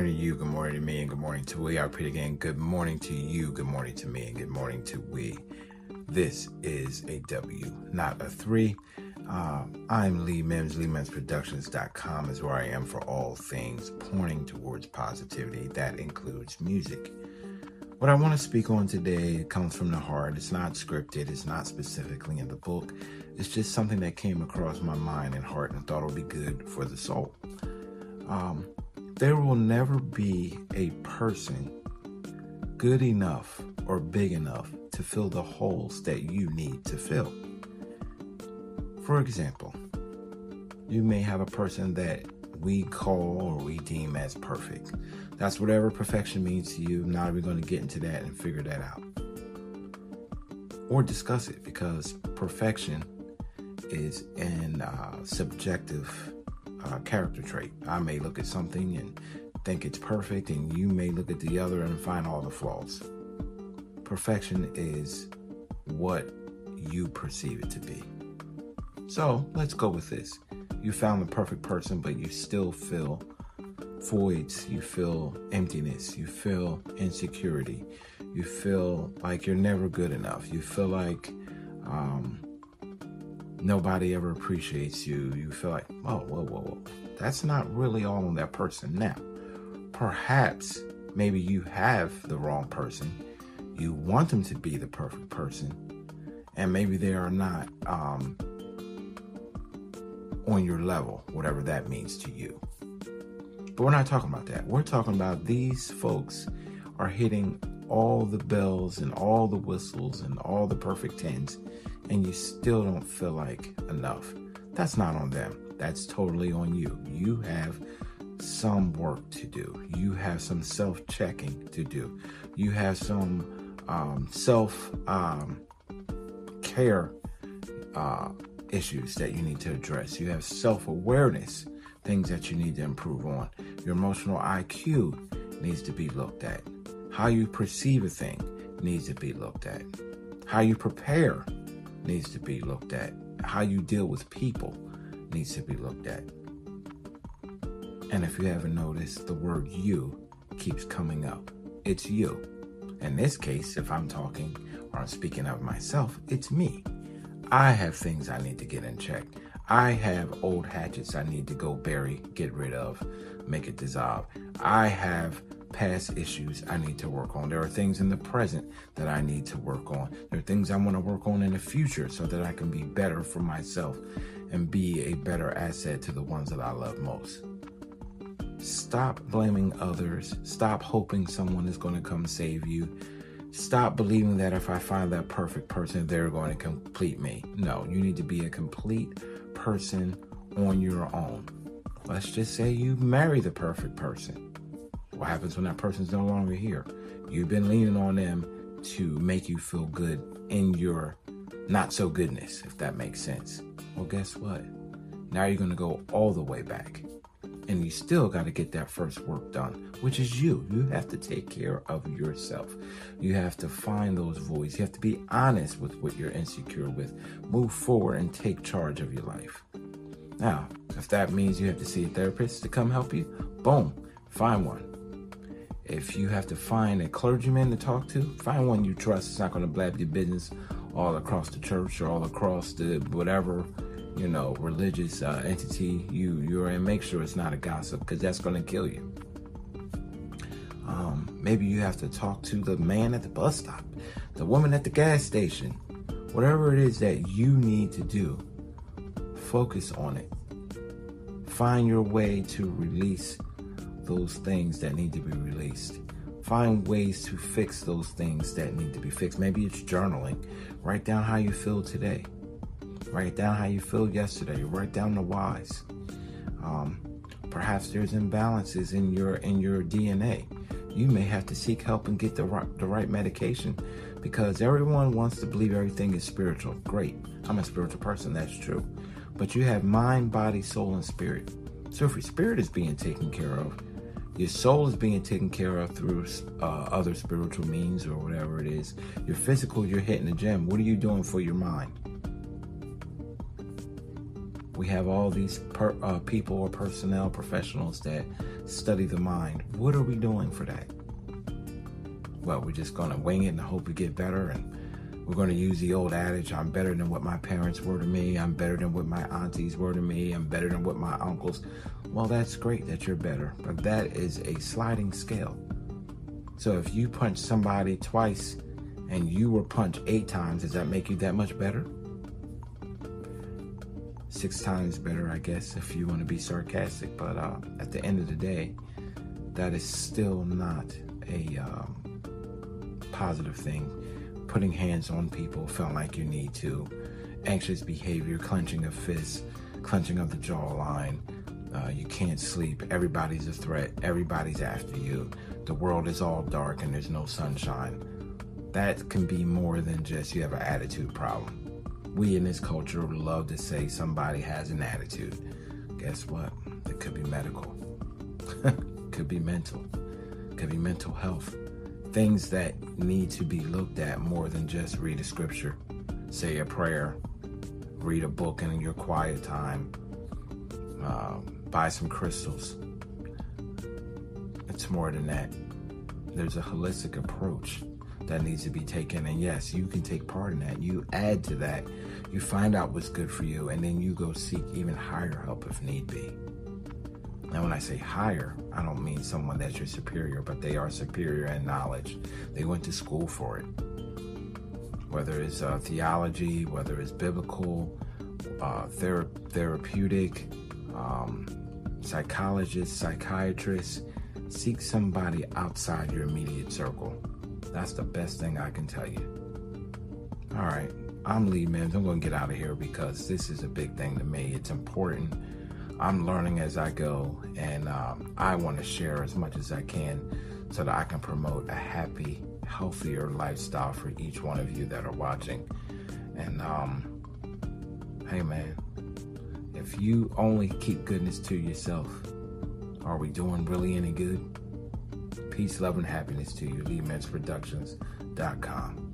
morning to you, good morning to me, and good morning to we. I repeat again, good morning to you, good morning to me, and good morning to we. This is a W, not a three. Uh, I'm Lee Mims. LeeMimsProductions.com is where I am for all things pointing towards positivity. That includes music. What I want to speak on today comes from the heart. It's not scripted, it's not specifically in the book. It's just something that came across my mind and heart and thought it would be good for the soul. Um, there will never be a person good enough or big enough to fill the holes that you need to fill. For example, you may have a person that we call or we deem as perfect. That's whatever perfection means to you. Now we're going to get into that and figure that out. Or discuss it because perfection is an uh, subjective uh, character trait. I may look at something and think it's perfect, and you may look at the other and find all the flaws. Perfection is what you perceive it to be. So let's go with this. You found the perfect person, but you still feel voids, you feel emptiness, you feel insecurity, you feel like you're never good enough, you feel like um, nobody ever appreciates you, you feel like, oh, whoa, whoa, whoa. That's not really all on that person. Now, perhaps maybe you have the wrong person, you want them to be the perfect person, and maybe they are not. Um, on your level, whatever that means to you. But we're not talking about that. We're talking about these folks are hitting all the bells and all the whistles and all the perfect tens, and you still don't feel like enough. That's not on them. That's totally on you. You have some work to do. You have some self checking to do. You have some um, self um, care uh, issues that you need to address. You have self awareness, things that you need to improve on. Your emotional IQ needs to be looked at. How you perceive a thing needs to be looked at. How you prepare needs to be looked at. How you deal with people needs to be looked at. And if you haven't noticed, the word you keeps coming up. It's you. In this case, if I'm talking or I'm speaking of myself, it's me. I have things I need to get in check. I have old hatchets I need to go bury, get rid of, make it dissolve. I have past issues I need to work on. There are things in the present that I need to work on. There are things I want to work on in the future so that I can be better for myself and be a better asset to the ones that I love most. Stop blaming others. Stop hoping someone is going to come save you stop believing that if I find that perfect person, they're going to complete me. No, you need to be a complete person on your own. Let's just say you marry the perfect person. What happens when that person's no longer here? You've been leaning on them to make you feel good in your not so goodness, if that makes sense. Well, guess what? Now you're going to go all the way back and you still got to get that first work done, which is you. You have to take care of yourself. You have to find those voids. You have to be honest with what you're insecure with. Move forward and take charge of your life. Now, if that means you have to see a therapist to come help you, boom, find one. If you have to find a clergyman to talk to, find one you trust. It's not going to blab your business all across the church or all across the whatever you know, religious uh, entity you you're in, make sure it's not a gossip because that's going to kill you. Um, maybe you have to talk to the man at the bus stop, the woman at the gas station, whatever it is that you need to do. Focus on it. Find your way to release those things that need to be released. Find ways to fix those things that need to be fixed. Maybe it's journaling. Write down how you feel today. Write down how you feel yesterday. Write down the whys. Um, perhaps there's imbalances in your in your DNA. You may have to seek help and get the right, the right medication because everyone wants to believe everything is spiritual. Great. I'm a spiritual person, that's true. But you have mind, body, soul, and spirit. So if your spirit is being taken care of, your soul is being taken care of through uh, other spiritual means or whatever it is. Your physical, you're hitting the gym. What are you doing for your mind? We have all these per, uh, people or personnel professionals that study the mind. What are we doing for that? Well, we're just going to wing it and hope we get better. And we're going to use the old adage I'm better than what my parents were to me. I'm better than what my aunties were to me. I'm better than what my uncles. Well, that's great that you're better, but that is a sliding scale. So if you punch somebody twice and you were punched eight times, does that make you that much better? Six times better, I guess, if you want to be sarcastic. But uh, at the end of the day, that is still not a um, positive thing. Putting hands on people felt like you need to. Anxious behavior, clenching of fists, clenching of the jawline. Uh, you can't sleep. Everybody's a threat. Everybody's after you. The world is all dark and there's no sunshine that can be more than just you have an attitude problem. We in this culture love to say somebody has an attitude. Guess what? It could be medical, could be mental, could be mental health. Things that need to be looked at more than just read a scripture, say a prayer, read a book in your quiet time, uh, buy some crystals. It's more than that. There's a holistic approach that needs to be taken. And yes, you can take part in that. You add to that. You find out what's good for you, and then you go seek even higher help if need be. Now, when I say higher, I don't mean someone that's your superior, but they are superior in knowledge. They went to school for it. Whether it's uh, theology, whether it's biblical, uh, thera- therapeutic, um, psychologist, psychiatrist, seek somebody outside your immediate circle that's the best thing I can tell you. All right, I'm Lee Mims. I'm going to get out of here because this is a big thing to me. It's important. I'm learning as I go, and um, I want to share as much as I can so that I can promote a happy, healthier lifestyle for each one of you that are watching. And um, hey, man, if you only keep goodness to yourself, are we doing really any good? Peace, love, and happiness to you. LeeMimsProductions.com.